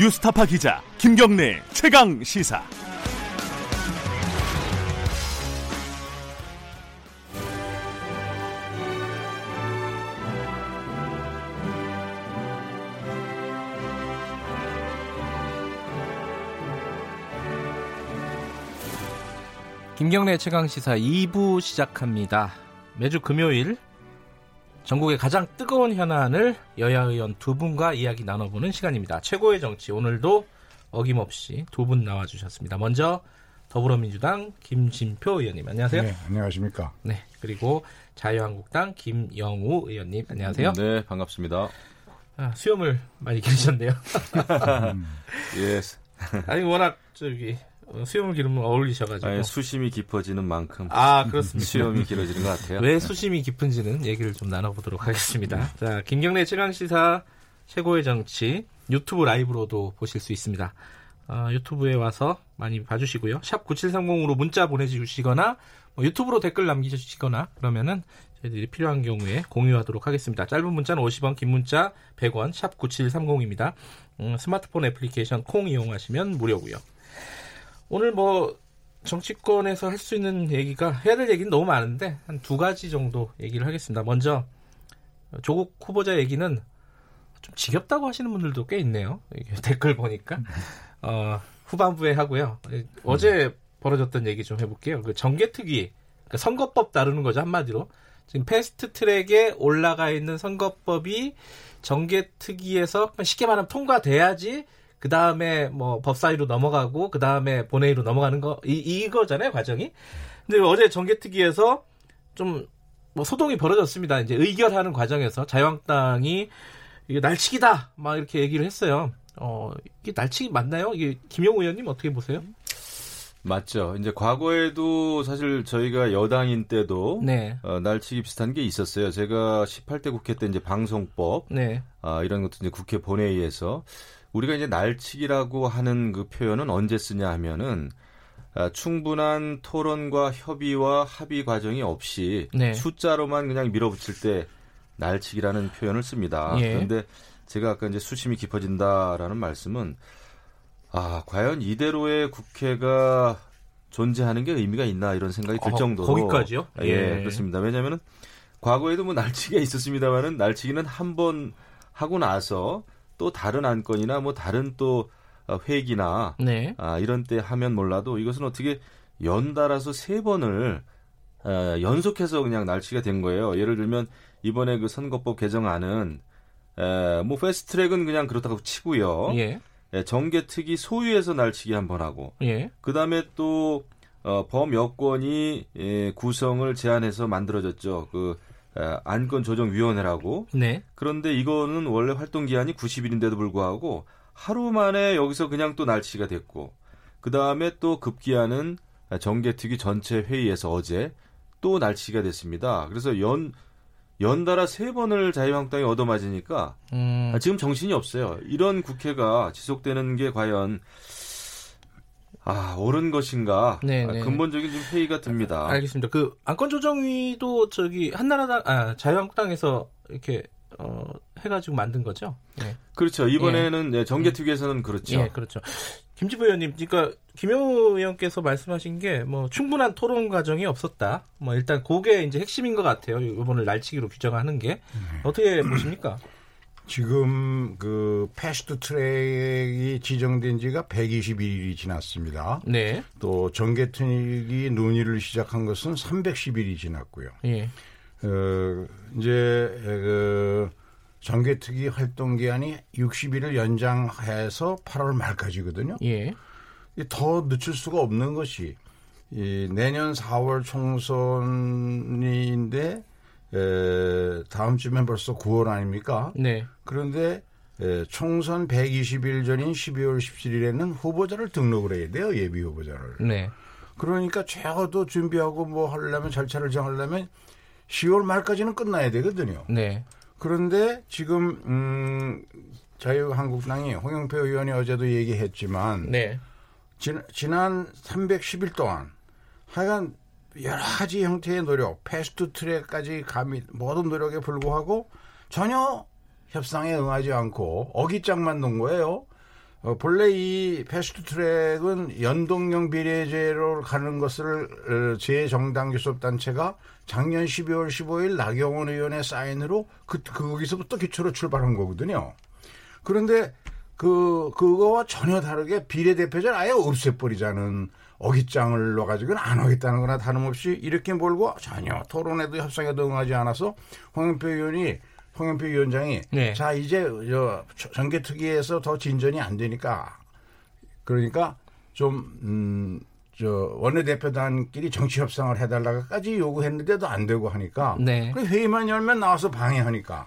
뉴스타파 기자 김경래 최강 시사. 김경래 최강 시사 2부 시작합니다. 매주 금요일 전국의 가장 뜨거운 현안을 여야 의원 두 분과 이야기 나눠보는 시간입니다. 최고의 정치 오늘도 어김없이 두 분 나와주셨습니다. 먼저 더불어민주당 김진표 의원님 안녕하세요. 네, 안녕하십니까. 네 그리고 자유한국당 김영우 의원님 안녕하세요. 네 반갑습니다. 아, 수염을 많이 기르셨네요. 예. 아니 워낙 저기 어, 수염을 기르면 어울리셔가지고. 아니, 수심이 깊어지는 만큼 아 그렇습니다. 수염이 길어지는 것 같아요. 왜 수심이 깊은지는 얘기를 좀 나눠보도록 하겠습니다. 자, 김경래 최강 시사 최고의 정치 유튜브 라이브로도 보실 수 있습니다. 어, 유튜브에 와서 많이 봐주시고요. 샵 9730으로 문자 보내주시거나 뭐 유튜브로 댓글 남기시거나 그러면은 저희들이 필요한 경우에 공유하도록 하겠습니다. 짧은 문자는 50원, 긴 문자 100원, 샵 9730입니다. 음, 스마트폰 애플리케이션 콩 이용하시면 무료고요. 오늘 뭐 정치권에서 할 수 있는 얘기가 해야 될 얘기는 너무 많은데 한 두 가지 정도 얘기를 하겠습니다. 먼저 조국 후보자 얘기는 좀 지겹다고 하시는 분들도 꽤 있네요. 댓글 보니까 어, 후반부에 하고요. 어제 벌어졌던 얘기 좀 해볼게요. 그 정개특위 그러니까 선거법 다루는 거죠 한마디로 지금 패스트 트랙에 올라가 있는 선거법이 정개특위에서 쉽게 말하면 통과돼야지 그 다음에 뭐 법사위로 넘어가고 그 다음에 본회의로 넘어가는 거 이, 이거잖아요 과정이. 근데 어제 정개특위에서 좀 뭐 소동이 벌어졌습니다. 이제 의결하는 과정에서 자유한국당이 이게 날치기다 막 이렇게 얘기를 했어요. 어 이게 날치기 맞나요? 이게 김영우 의원님 어떻게 보세요? 맞죠. 이제 과거에도 사실 저희가 여당인 때도 네. 어, 날치기 비슷한 게 있었어요. 제가 18대 국회 때 이제 방송법 네. 아, 이런 것도 이제 국회 본회의에서 우리가 이제 날치기라고 하는 그 표현은 언제 쓰냐 하면은 아, 충분한 토론과 협의와 합의 과정이 없이 네. 숫자로만 그냥 밀어붙일 때 날치기라는 표현을 씁니다. 예. 그런데 제가 아까 이제 수심이 깊어진다라는 말씀은 아 과연 이대로의 국회가 존재하는 게 의미가 있나 이런 생각이 들 어, 정도로 거기까지요? 예, 예. 그렇습니다. 왜냐하면은 과거에도 뭐 날치기가 있었습니다만은 날치기는 한 번 하고 나서 또 다른 안건이나 뭐 다른 또 어, 회기나 네. 아, 이런 때 하면 몰라도 이것은 어떻게 연달아서 세 번을 어, 연속해서 그냥 날치기가 된 거예요. 예를 들면 이번에 그 선거법 개정안은 에, 뭐 패스트트랙은 그냥 그렇다고 치고요. 예. 예, 정개특위 소유에서 날치기 한 번 하고 예. 그 다음에 또 어, 범여권이 예, 구성을 제안해서 만들어졌죠. 그 에, 안건 조정 위원회라고. 네. 그런데 이거는 원래 활동 기한이 90일인데도 불구하고 하루 만에 여기서 그냥 또 날치기가 됐고 그 다음에 또 급기야는 정개특위 전체 회의에서 어제 또 날치기가 됐습니다. 그래서 연 연달아 세 번을 자유한국당이 얻어맞으니까 음, 아, 지금 정신이 없어요. 이런 국회가 지속되는 게 과연 아 옳은 것인가 네, 아, 네. 근본적인 좀 회의가 듭니다. 알겠습니다. 그 안건 조정위도 저기 한나라당 아 자유한국당에서 이렇게 어 해가지고 만든 거죠. 예. 그렇죠. 이번에는 네, 정개특위에서는 그렇죠. 예, 그렇죠. 김지부 의원님, 그러니까 김영우 의원께서 말씀하신 게 뭐 충분한 토론 과정이 없었다. 뭐 일단 그게 이제 핵심인 것 같아요. 이번을 날치기로 규정하는 게 어떻게 보십니까? 지금 그 패스트 트랙이 지정된 지가 121일이 지났습니다. 네, 또 정개특위 논의를 시작한 것은 310일이 지났고요. 예, 어, 이제 그 정개특위 활동 기한이 60일을 연장해서 8월 말까지거든요. 예, 이더 늦출 수가 없는 것이 이 내년 4월 총선인데 에, 다음 주면 벌써 9월 아닙니까? 네, 그런데 에, 총선 120일 전인 12월 17일에는 후보자를 등록을 해야 돼요 예비 후보자를. 네, 그러니까 최고도 준비하고 뭐 하려면 절차를 정하려면 10월 말까지는 끝나야 되거든요. 네, 그런데 지금 음, 자유한국당이 홍영표 의원이 어제도 얘기했지만 네, 지, 지난 310일 동안 하여간 여러 가지 형태의 노력, 패스트 트랙까지 감히 모든 노력에 불구하고 전혀 협상에 응하지 않고 어깃장만 놓은 거예요. 어, 본래 이 패스트 트랙은 연동형 비례제로 가는 것을 어, 제 정당 교섭단체가 작년 12월 15일 나경원 의원의 사인으로 그, 거기서부터 기초로 출발한 거거든요. 그런데 그, 그거와 전혀 다르게 비례대표제를 아예 없애버리자는 어깃장을 넣어가지고는 안 하겠다는 거나 다름없이 이렇게 몰고 전혀 토론에도 협상에도 응하지 않아서 홍영표 의원이 홍영표 위원장이 네. 자 이제 저 전개특위에서 더 진전이 안 되니까 그러니까 좀 음, 저 원내대표단끼리 정치 협상을 해달라고까지 요구했는데도 안 되고 하니까 네. 그 회의만 열면 나와서 방해하니까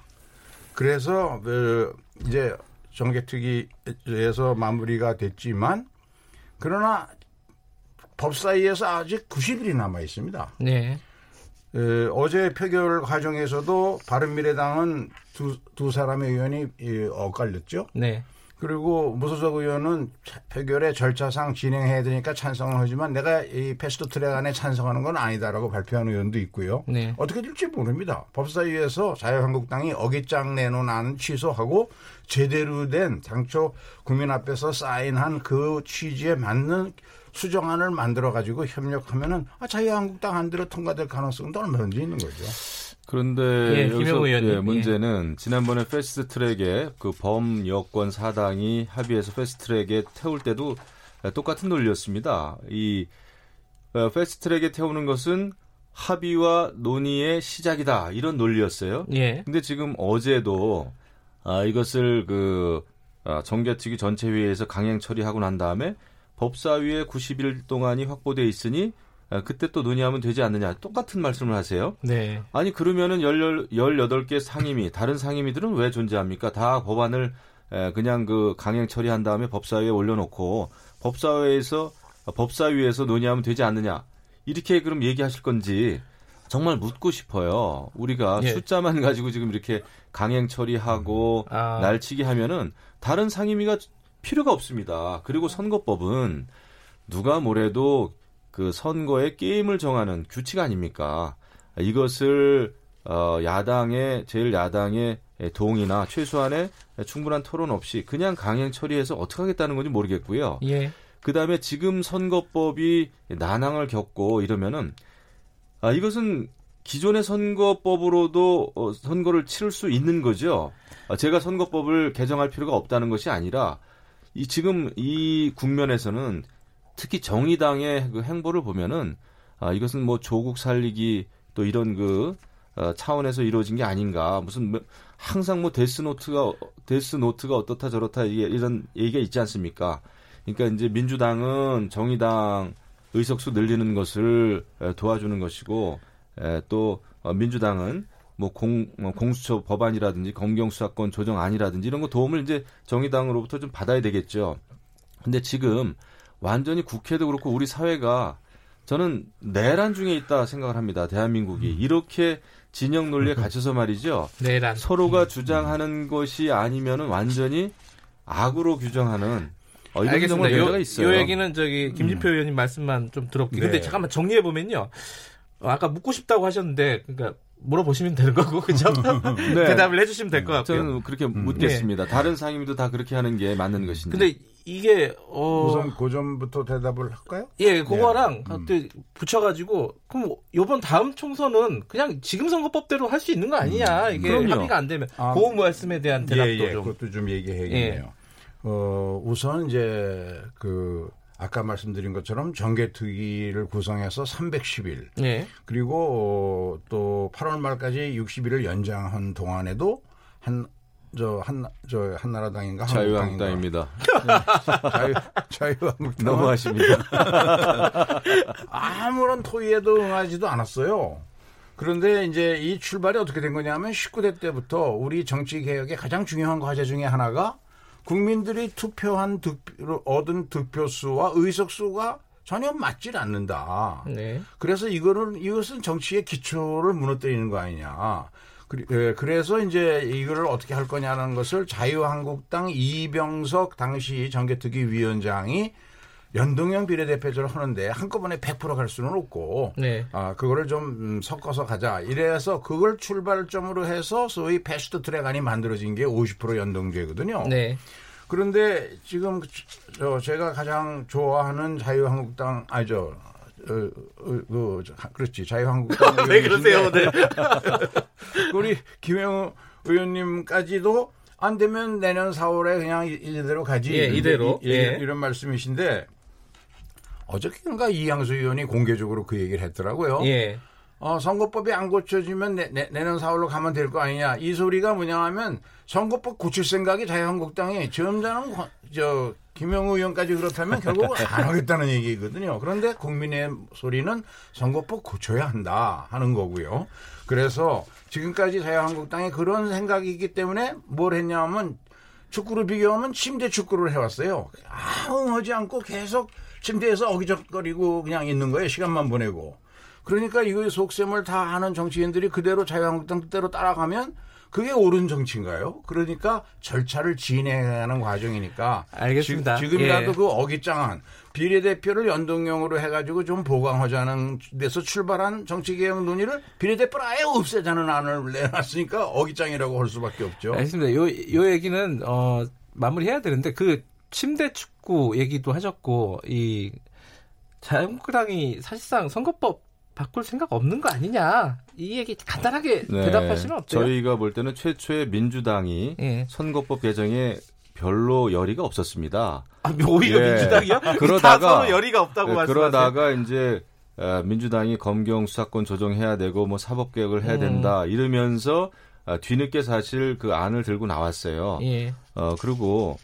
그래서 그 이제 정개특위에서 마무리가 됐지만 그러나 법사위에서 아직 90일이 남아 있습니다. 네. 에, 어제 표결 과정에서도 바른미래당은 두, 두 사람의 의원이 이, 엇갈렸죠. 네. 그리고 무소속 의원은 차- 표결의 절차상 진행해야 되니까 찬성을 하지만 내가 이 패스트 트랙 안에 찬성하는 건 아니다라고 발표한 의원도 있고요. 네. 어떻게 될지 모릅니다. 법사위에서 자유한국당이 어깃장 내놓은 안 취소하고 제대로 된 당초 국민 앞에서 사인한 그 취지에 맞는 수정안을 만들어 가지고 협력하면은 아, 자유한국당 안대로 통과될 가능성도 얼마든지 있는 거죠. 그런데 예, 여기서 의원님. 예, 문제는 지난번에 패스트 트랙에 그 범여권 사당이 합의해서 패스트 트랙에 태울 때도 똑같은 논리였습니다. 이 어, 패스트 트랙에 태우는 것은 합의와 논의의 시작이다 이런 논리였어요. 예. 근데 지금 어제도 아, 이것을 그 아, 정개특위 전체 회의에서 강행 처리하고 난 다음에 법사위에 90일 동안이 확보돼 있으니 아, 그때 또 논의하면 되지 않느냐 똑같은 말씀을 하세요. 네. 아니 그러면은 18, 18개 상임위 다른 상임위들은 왜 존재합니까? 다 법안을 에, 그냥 그 강행 처리한 다음에 법사위에 올려놓고 법사위에서 법사위에서 논의하면 되지 않느냐 이렇게 그럼 얘기하실 건지 정말 묻고 싶어요. 우리가 예. 숫자만 가지고 지금 이렇게 강행 처리하고 아. 날치기 하면은 다른 상임위가 필요가 없습니다. 그리고 선거법은 누가 뭐래도 그 선거의 게임을 정하는 규칙 아닙니까? 이것을 어, 야당의 제일 야당의 동의나 최소한의 충분한 토론 없이 그냥 강행 처리해서 어떻게 하겠다는 건지 모르겠고요. 예. 그다음에 지금 선거법이 난항을 겪고 이러면은 아 이것은 기존의 선거법으로도 어, 선거를 치를 수 있는 거죠. 아, 제가 선거법을 개정할 필요가 없다는 것이 아니라 이 지금 이 국면에서는 특히 정의당의 그 행보를 보면은 아 이것은 뭐 조국 살리기 또 이런 그 어, 차원에서 이루어진 게 아닌가 무슨 뭐 항상 뭐 데스노트가 데스노트가 어떻다 저렇다 이게 이런 얘기가 있지 않습니까? 그러니까 이제 민주당은 정의당 의석수 늘리는 것을 에, 도와주는 것이고 에, 또 어, 민주당은 뭐 공, 뭐 공수처 법안이라든지 검경수사권 조정안이라든지 이런 거 도움을 이제 정의당으로부터 좀 받아야 되겠죠. 근데 지금 완전히 국회도 그렇고 우리 사회가 저는 내란 중에 있다 생각을 합니다. 대한민국이 이렇게 진영 논리에 갇혀서 말이죠. 내란. 서로가 주장하는 것이 아니면은 완전히 악으로 규정하는 어, 이런 알겠습니다. 요, 있어요. 음. 요 얘기는 저기 김진표 의원님 말씀만 좀. 근데 네. 잠깐만 정리해 보면요. 어, 아까 묻고 싶다고 하셨는데 그러니까 물어보시면 되는 거고 그죠? 네. 대답을 해주시면 될 것 같고요. 저는 그렇게 묻겠습니다. 다른 상임위도 다 그렇게 하는 게 맞는 것인데. 근데 이게 어. 우선 그 점부터 대답을 할까요? 예, 그거랑 음. 그때 붙여가지고 그럼 요번 다음 총선은 그냥 지금 선거법대로 할 수 있는 거 아니냐. 이게 그럼요. 합의가 안 되면. 아, 그 말씀에 대한 대답도 예, 예, 좀. 그것도 좀 얘기해야겠네요. 어, 우선 이제 그 아까 말씀드린 것처럼 정개특위를 구성해서 310일. 예, 그리고 어, 또 8월 말까지 60일을 연장한 동안에도 한 저 한 저 한나라당인가 자유한국당입니다. 한국당인가? 자유 자유한국당 너무하십니다. 아무런 토의에도 응하지도 않았어요. 그런데 이제 이 출발이 어떻게 된 거냐면 19대 때부터 우리 정치 개혁의 가장 중요한 과제 중에 하나가 국민들이 투표한 득표, 얻은 득표수와 의석수가 전혀 맞질 않는다. 네, 그래서 이거는 이것은 정치의 기초를 무너뜨리는 거 아니냐. 예, 그래서 이제 이거를 어떻게 할 거냐는 것을 자유한국당 이병석 당시 정개특위 위원장이 연동형 비례대표제로 하는데 한꺼번에 100%갈 수는 없고 네, 아 그거를 좀 음, 섞어서 가자 이래서 그걸 출발점으로 해서 소위 패스트 트랙 안이 만들어진 게 50% 연동제거든요. 네, 그런데 지금 저 제가 가장 좋아하는 자유한국당 아니죠. 어, 어, 그 저, 그렇지 자유한국당 왜 그러세요, 네. 우리 김영우 의원님까지도 안 되면 내년 4월에 그냥 이- 이대로 가지. 예, 이대로. 이- 이- 예. 이런 말씀이신데 어저께인가 이양수 의원이 공개적으로 그 얘기를 했더라고요. 예. 어, 선거법이 안 고쳐지면 내, 내, 내년 4월로 가면 될 거 아니냐. 이 소리가 뭐냐 하면 선거법 고칠 생각이 자유한국당이 점잖은 권- 저 김영우 의원까지 그렇다면 결국 안 하겠다는 얘기거든요. 그런데 국민의 소리는 선거법 고쳐야 한다 하는 거고요. 그래서 지금까지 자유한국당이 그런 생각이기 때문에 뭘 했냐면 축구를 비교하면 침대 축구를 해왔어요. 아무 하지 않고 계속 침대에서 어기적거리고 그냥 있는 거예요. 시간만 보내고. 그러니까 이거의 속셈을 다 아는 정치인들이 그대로 자유한국당 뜻대로 따라가면 그게 옳은 정치인가요? 그러니까 절차를 진행하는 과정이니까 알겠습니다. 지, 금이라도 예. 그 어깃장한 비례대표를 연동형으로 해가지고 좀 보강하자는 데서 출발한 정치개혁 논의를 비례대표를 아예 없애자는 안을 내놨으니까 어깃장이라고 할 수밖에 없죠. 알겠습니다. 요, 요 얘기는, 어, 마무리해야 되는데, 그, 침대 축구 얘기도 하셨고, 이, 자유한국당이 사실상 선거법 바꿀 생각 없는 거 아니냐. 이 얘기 간단하게 네. 대답하시면 어때요? 저희가 볼 때는 최초의 민주당이 예. 선거법 개정에 별로 열의가 없었습니다. 아, 오히려 예. 민주당이요? 그러다가- 열의가 없다고 네, 말씀하세요. 그러다가 이제 어, 민주당이 검경 수사권 조정해야 되고 뭐 사법 개혁을 해야 음. 된다 이러면서 아, 뒤늦게 사실 그 안을 들고 나왔어요. 예. 어 그리고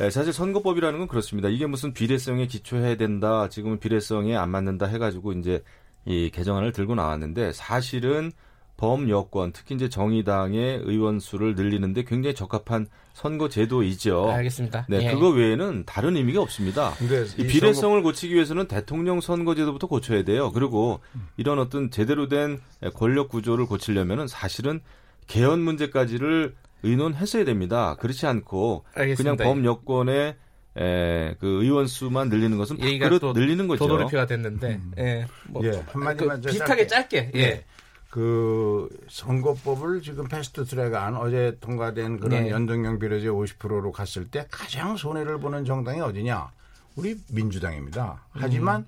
에, 사실 선거법이라는 건 그렇습니다. 이게 무슨 비례성에 기초해야 된다. 지금은 비례성에 안 맞는다 해가지고 이제 이 개정안을 들고 나왔는데 사실은 범여권 특히 이제 정의당의 의원 수를 늘리는데 굉장히 적합한 선거 제도이죠. 알겠습니다. 네, 예. 그거 외에는 다른 의미가 없습니다. 근데 이 비례성을 고치기 위해서는 대통령 선거 제도부터 고쳐야 돼요. 그리고 이런 어떤 제대로 된 권력 구조를 고치려면은 사실은 개헌 문제까지를 의논했어야 됩니다. 그렇지 않고 알겠습니다. 그냥 범여권의 에, 그 의원 수만 늘리는 것은 그릇 또 늘리는 거죠. 도돌이표가 됐는데, 예. 뭐, 예, 한마디만 그더 비슷하게 짧게, 예. 예. 그 선거법을 지금 패스트 트랙안 어제 통과된 그런 네. 연동형 비례제 50%로 갔을 때 가장 손해를 보는 정당이 어디냐? 우리 민주당입니다. 하지만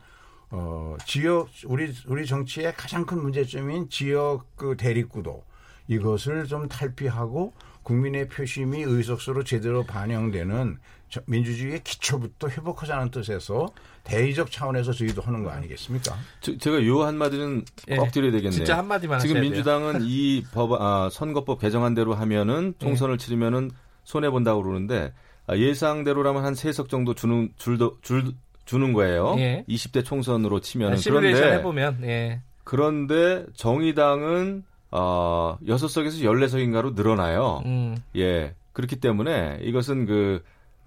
어 지역 우리 우리 정치의 가장 큰 문제점인 지역 그 대립구도 이것을 좀 탈피하고 국민의 표심이 의석수로 제대로 반영되는 저- 민주주의의 기초부터 회복하자는 뜻에서 대의적 차원에서 저희도 하는 거 아니겠습니까? 저- 제가 요 한마디는 예. 꼭 드려야 되겠네요. 진짜 한마디만 지금. 민주당은 이 법, 아, 선거법 개정안대로 하면은 예. 총선을 치르면은 손해 본다고 그러는데 아, 예상대로라면 한세석 정도 주는 줄도 줄 주는 거예요. 예. 20대 총선으로 치면은 시뮬레이션 그런데 해보면, 예. 그런데 정의당은 어, 6석에서 14석인가로 늘어나요. 음, 예. 그렇기 때문에 이것은 그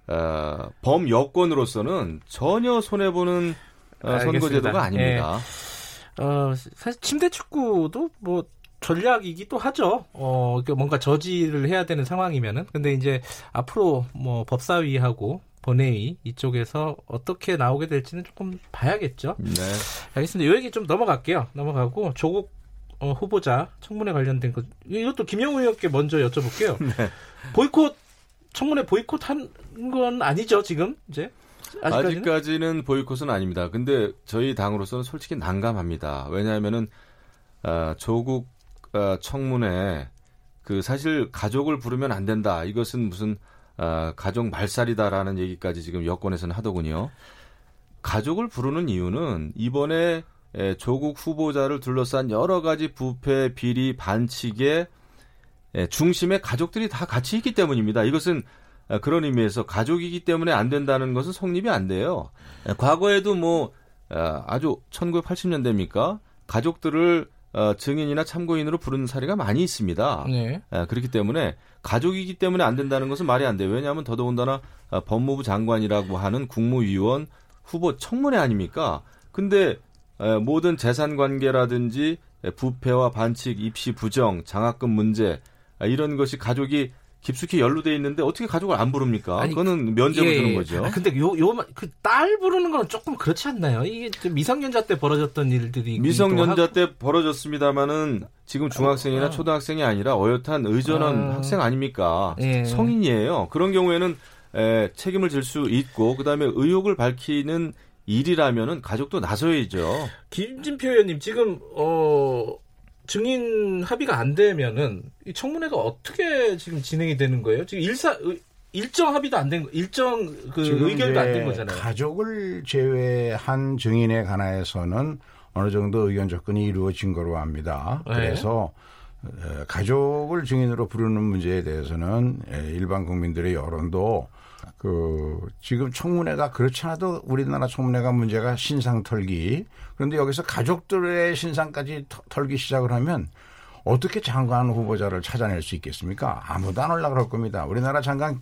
어, 범여권으로서는 전혀 손해 보는 어. 선거제도가 아닙니다. 어, 사실 침대 축구도 뭐 전략이기도 하죠. 어, 그 뭔가 저지를 해야 되는 상황이면은. 근데 이제 앞으로 뭐 법사위하고 본회의 이쪽에서 어떻게 나오게 될지는 조금 봐야겠죠. 네. 알겠습니다. 이 얘기 좀 넘어갈게요. 넘어가고 조국 어, 후보자 청문회 관련된 것 이것도 김영우 의원께 먼저 여쭤볼게요. 네. 보이콧 청문회 보이콧 한 건 아니죠 지금 이제 아직까지는 아직까지는 보이콧은 아닙니다. 근데 저희 당으로서는 솔직히 난감합니다. 왜냐하면은 아, 조국 아, 청문회 그 사실 가족을 부르면 안 된다. 이것은 무슨 아, 가족 말살이다라는 얘기까지 지금 여권에서는 하더군요. 가족을 부르는 이유는 이번에 에, 조국 후보자를 둘러싼 여러 가지 부패, 비리, 반칙의 에, 중심에 가족들이 다 같이 있기 때문입니다. 이것은 아, 그런 의미에서 가족이기 때문에 안 된다는 것은 성립이 안 돼요. 에, 과거에도 뭐 아, 아주 1980년대입니까? 가족들을 어, 증인이나 참고인으로 부르는 사례가 많이 있습니다. 네. 아, 그렇기 때문에 가족이기 때문에 안 된다는 것은 말이 안 돼요. 왜냐하면 더더군다나 아, 법무부 장관이라고 하는 국무위원 후보 청문회 아닙니까? 근데 에, 모든 재산 관계라든지 에, 부패와 반칙, 입시 부정, 장학금 문제 아, 이런 것이 가족이 깊숙이 연루돼 있는데 어떻게 가족을 안 부릅니까? 아니, 그거는 면죄부 예, 주는 예. 거죠. 아, 근데 요, 요, 그 딸 부르는 건 조금 그렇지 않나요? 이게 좀 미성년자 때 벌어졌던 일들이. 미성년자 때 벌어졌습니다마는 지금 중학생이나 아. 초등학생이 아니라 어엿한 의전원 아. 학생 아닙니까? 예. 성인이에요. 그런 경우에는 에, 책임을 질 수 있고 그다음에 의혹을 밝히는 일이라면은 가족도 나서야죠. 김진표 의원님 지금 어 증인 합의가 안 되면은 이 청문회가 어떻게 지금 진행이 되는 거예요? 지금 일사 의- 일정 합의도 안 된 거, 일정 그 의견도 안 된 거잖아요. 가족을 제외한 증인에 관해서는 어느 정도 의견 접근이 이루어진 거로 합니다. 네. 그래서 어, 가족을 증인으로 부르는 문제에 대해서는 에, 일반 국민들의 여론도 그 지금 청문회가 그렇지 않아도 우리나라 청문회가 문제가 신상 털기 그런데 여기서 가족들의 신상까지 터- 털기 시작을 하면 어떻게 장관 후보자를 찾아낼 수 있겠습니까? 아무도 안 올라 그럴 겁니다. 우리나라 장관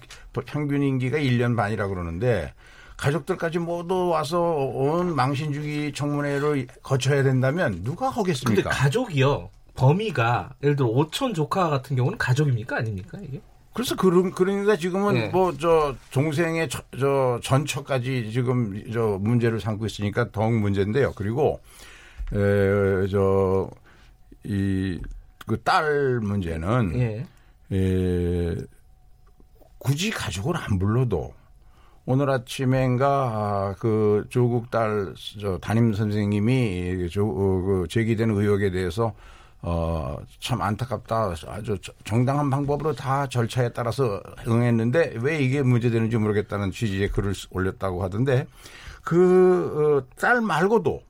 평균 임기가 1년 반이라 그러는데 가족들까지 모두 와서 온 망신주기 청문회를 거쳐야 된다면 누가 근데 하겠습니까? 가족이요. 범위가 예를 들어 오촌 조카 같은 경우는 가족입니까 아닙니까 이게? 그래서 그런 그러니까 지금은 네. 뭐저 동생의 저, 저 전처까지 지금 저 문제를 삼고 있으니까 더욱 문제인데요. 그리고 에저이 그 딸 문제는 예. 에, 굳이 가족을 안 불러도 오늘 아침엔가 아, 그 조국 딸 저 담임 선생님이 조, 어, 그 제기된 의혹에 대해서 어, 참 안타깝다. 아주 저- 정당한 방법으로 다 절차에 따라서 응했는데 왜 이게 문제되는지 모르겠다는 취지의 글을 쓰- 올렸다고 하던데 그 딸 말고도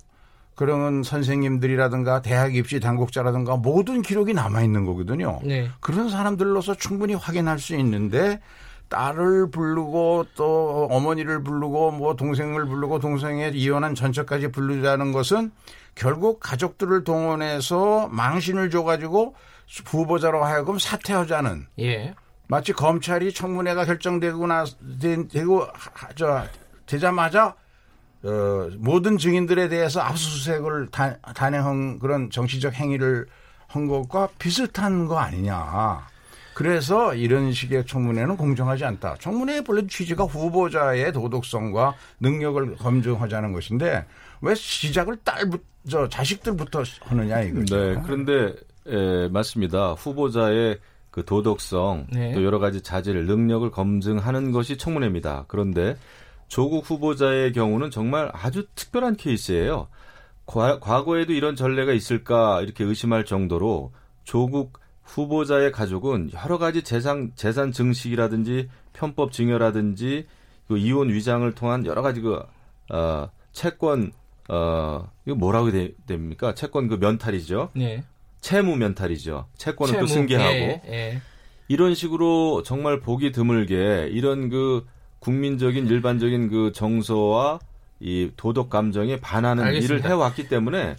그런 선생님들이라든가 대학 입시 당국자라든가 모든 기록이 남아 있는 거거든요. 네. 그런 사람들로서 충분히 확인할 수 있는데 딸을 부르고 또 어머니를 부르고 뭐 동생을 부르고 동생의 이혼한 전처까지 부르자는 것은 결국 가족들을 동원해서 망신을 줘가지고 후보자로 하여금 사퇴하자는 예. 마치 검찰이 청문회가 결정되고 나 되- 되고 하- 저 되자마자 어, 모든 증인들에 대해서 압수수색을 단, 단행한 그런 정치적 행위를 한 것과 비슷한 거 아니냐. 그래서 이런 식의 청문회는 공정하지 않다. 청문회의 본래 취지가 후보자의 도덕성과 능력을 검증하자는 것인데 왜 시작을 딸부 저 자식들부터 하느냐 이거죠. 네, 그런데 에, 맞습니다. 후보자의 그 도덕성 네. 또 여러 가지 자질, 능력을 검증하는 것이 청문회입니다. 그런데 조국 후보자의 경우는 정말 아주 특별한 케이스예요. 과, 과거에도 이런 전례가 있을까 이렇게 의심할 정도로 조국 후보자의 가족은 여러 가지 재산 재산 증식이라든지 편법 증여라든지 그 이혼 위장을 통한 여러 가지 그 어, 채권 어 이거 뭐라고 돼, 됩니까? 채권 그 면탈이죠. 예. 채무 면탈이죠. 채권은 또 채무. 승계하고 예, 예. 이런 식으로 정말 보기 드물게 이런 그 국민적인 일반적인 그 정서와 이 도덕 감정에 반하는 알겠습니다. 일을 해왔기 때문에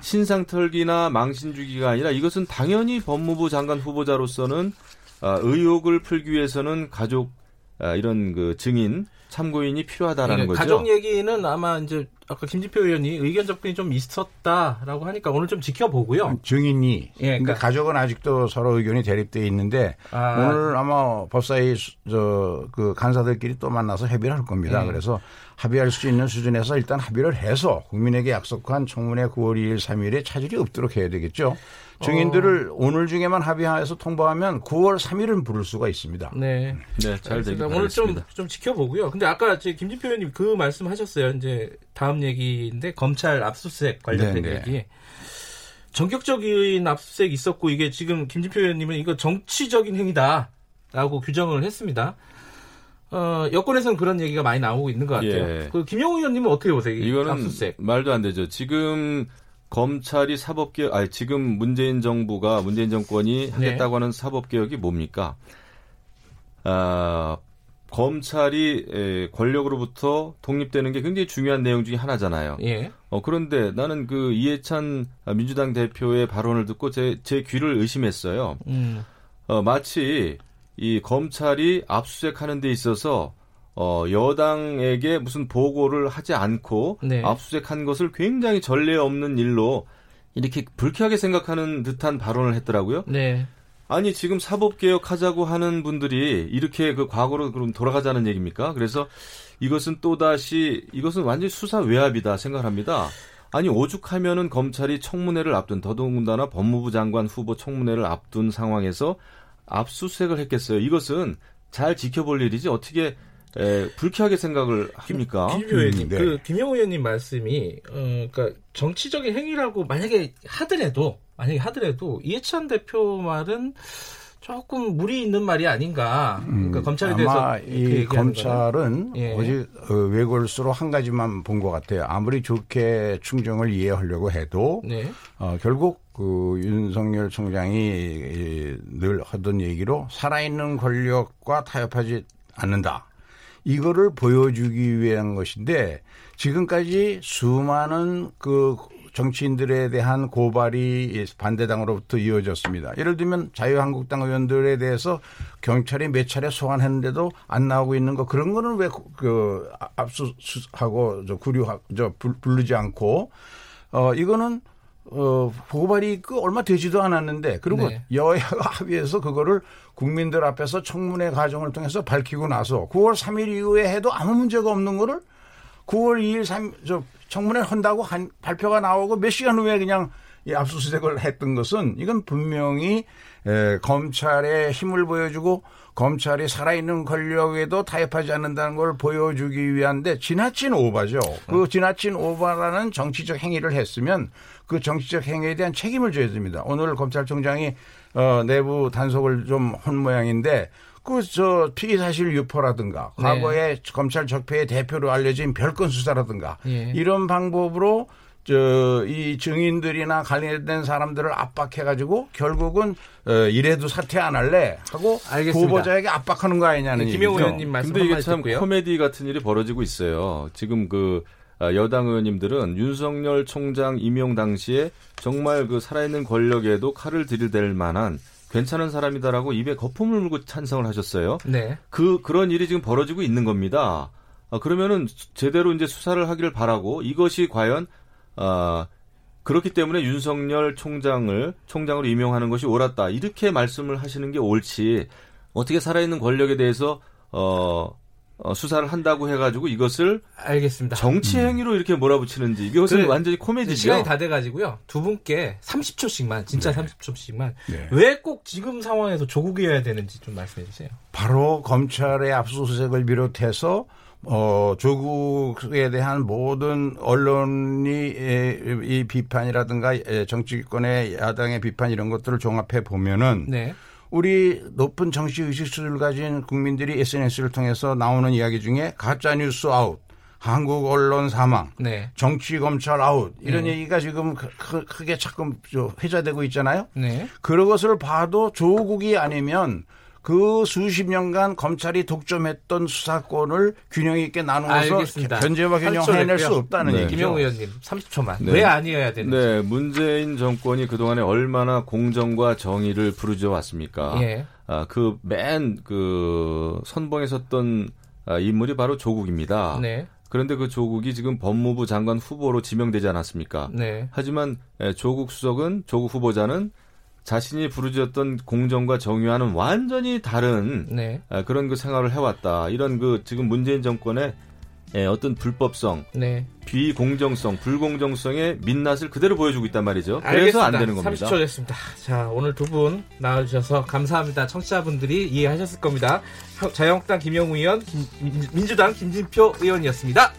신상털기나 망신주기가 아니라 이것은 당연히 법무부 장관 후보자로서는 아, 의혹을 풀기 위해서는 가족 아, 이런 그 증인 참고인이 필요하다라는 그러니까 거죠. 가족 얘기는 아마 이제 아까 김진표 의원이 의견 접근이 좀 있었다라고 하니까 오늘 좀 지켜보고요. 증인이 예, 그러니까- 가족은 아직도 서로 의견이 대립돼 있는데 아. 오늘 아마 법사위 저 그 간사들끼리 또 만나서 협의를 할 겁니다. 네. 그래서 합의할 수 있는 수준에서 일단 합의를 해서 국민에게 약속한 청문회 9월 2일 3일에 차질이 없도록 해야 되겠죠. 증인들을 오늘 중에만 합의해서 통보하면 9월 3일은 부를 수가 있습니다. 네. 네, 잘 되길 알겠습니다. 오늘 좀. 좀 지켜보고요. 근데 아까 제 김진표 의원님 그 말씀 하셨어요. 이제 다음 얘기인데 검찰 압수수색 관련된 네네. 얘기. 전격적인 압수수색 있었고 이게 지금 김진표 의원님은 이거 정치적인 행위다라고 규정을 했습니다. 어, 여권에서는 그런 얘기가 많이 나오고 있는 것 같아요. 예. 그 김영우 의원님은 어떻게 보세요? 이 이거는 압수수색. 말도 안 되죠. 지금 검찰이 사법개혁, 아니 지금 문재인 정부가 문재인 정권이 하겠다고 하는 사법개혁이 뭡니까? 아, 검찰이 에, 권력으로부터 독립되는 게 굉장히 중요한 내용 중에 하나잖아요. 예. 어, 그런데 나는 그 이해찬 민주당 대표의 발언을 듣고 제, 제 귀를 의심했어요. 음. 어, 마치 이 검찰이 압수수색하는 데 있어서 어, 여당에게 무슨 보고를 하지 않고 네. 압수수색한 것을 굉장히 전례 없는 일로 이렇게 불쾌하게 생각하는 듯한 발언을 했더라고요. 네. 아니 지금 사법 개혁 하자고 하는 분들이 이렇게 그 과거로 그럼 돌아가자는 얘기입니까? 그래서 이것은 또 다시 이것은 완전히 수사 외압이다 생각합니다. 아니 오죽하면은 검찰이 청문회를 앞둔 더더군다나 법무부 장관 후보 청문회를 앞둔 상황에서 압수수색을 했겠어요. 이것은 잘 지켜볼 일이지 어떻게 에, 불쾌하게 생각을 합니까? 김 의원님, 음, 네. 그 김영우 의원님 말씀이 어, 그러니까 정치적인 행위라고 만약에 하더라도 만약에 하더라도 이해찬 대표 말은 조금 무리 있는 말이 아닌가. 그러니까 검찰에 대해서 음, 아마 그 이. 검찰은 예. 오직 어, 외골수로 한 가지만 본 것 같아요. 아무리 좋게 충정을 이해하려고 해도 네. 어, 결국 그 윤석열 총장이 이, 늘 하던 얘기로 살아있는 권력과 타협하지 않는다. 이거를 보여주기 위한 것인데 지금까지 수많은 그 정치인들에 대한 고발이 반대당으로부터 이어졌습니다. 예를 들면 자유한국당 의원들에 대해서 경찰이 몇 차례 소환했는데도 안 나오고 있는 거 그런 거는 왜 그 압수하고 저 구류하 저 불- 부르지 않고 어 이거는 어 고발이 그 얼마 되지도 않았는데 그리고 네. 여야가 합의해서 그거를 국민들 앞에서 청문회 과정을 통해서 밝히고 나서 9월 3일 이후에 해도 아무 문제가 없는 거를 9월 2일 3, 저 청문회 한다고 한 발표가 나오고 몇 시간 후에 그냥 이 압수수색을 했던 것은 이건 분명히 에, 검찰의 힘을 보여주고 검찰이 살아있는 권력에도 타협하지 않는다는 걸 보여주기 위한데 지나친 오바죠. 그 지나친 오바라는 정치적 행위를 했으면 그 정치적 행위에 대한 책임을 져야 됩니다. 오늘 검찰총장이 어, 내부 단속을 좀 한 모양인데 그저 피의 사실 유포라든가 네. 과거에 검찰 적폐의 대표로 알려진 별건 수사라든가 예. 이런 방법으로 저 이 증인들이나 관련된 사람들을 압박해 가지고 결국은 어, 이래도 사퇴 안 할래 하고 알겠습니다. 후보자에게 압박하는 거 아니냐는 네, 김영우 얘기죠. 의원님 말씀 근데 이게 참 듣고요. 코미디 같은 일이 벌어지고 있어요. 지금 그 아, 여당 의원님들은 윤석열 총장 임용 당시에 정말 그 살아있는 권력에도 칼을 들이댈 만한 괜찮은 사람이다라고 입에 거품을 물고 찬성을 하셨어요. 네. 그 그런 일이 지금 벌어지고 있는 겁니다. 아, 그러면은 제대로 이제 수사를 하기를 바라고 이것이 과연 아 그렇기 때문에 윤석열 총장을 총장으로 임명하는 것이 옳았다 이렇게 말씀을 하시는 게 옳지 어떻게 살아있는 권력에 대해서 어, 어, 수사를 한다고 해가지고 이것을 알겠습니다. 정치 행위로 이렇게 몰아붙이는지 이것은 그, 완전히 코미디죠. 시간이 다 돼가지고요. 두 분께 30초씩만, 진짜 30초씩만. 네. 왜꼭 지금 상황에서 조국이어야 되는지 좀 말씀해 주세요. 바로 검찰의 압수수색을 비롯해서 어, 조국에 대한 모든 언론이 에, 이 비판이라든가 에, 정치권의 야당의 비판 이런 것들을 종합해 보면은 네. 우리 높은 정치 의식수를 가진 국민들이 SNS를 통해서 나오는 이야기 중에 가짜 뉴스 아웃, 한국 언론 사망, 네. 정치 검찰 아웃 이런 네. 얘기가 지금 크- 크- 크게 자꾸 저 회자되고 있잖아요. 네. 그런 것을 봐도 조국이 아니면 그 수십 년간 검찰이 독점했던 수사권을 균형 있게 나누어서. 견제와 균형 관철 해낼 수. 없다는 네. 얘기죠. 김영우 의원님 30초만. 네. 왜 아니어야 되는지. 네, 문재인 정권이 그 동안에 얼마나 공정과 정의를 부르짖어 왔습니까? 예. 아, 그 맨그 선봉에 섰던 아, 인물이 바로 조국입니다. 네. 그런데 그 조국이 지금 법무부 장관 후보로 지명되지 않았습니까? 네. 하지만 에, 조국 수석은 조국 후보자는 자신이 부르짖었던 공정과 정의와는 완전히 다른 네. 아, 그런 그 생활을 해왔다. 이런 그 지금 문재인 정권의 에, 어떤 불법성, 네. 비공정성, 불공정성의 민낯을 그대로 보여주고 있단 말이죠. 그래서 알겠습니다. 안 되는 겁니다. 30초 됐습니다. 자, 오늘 두 분 나와주셔서 감사합니다. 청취자분들이 이해하셨을 겁니다. 자유한국당 김영우 의원, 김- 민주당 김진표 의원이었습니다.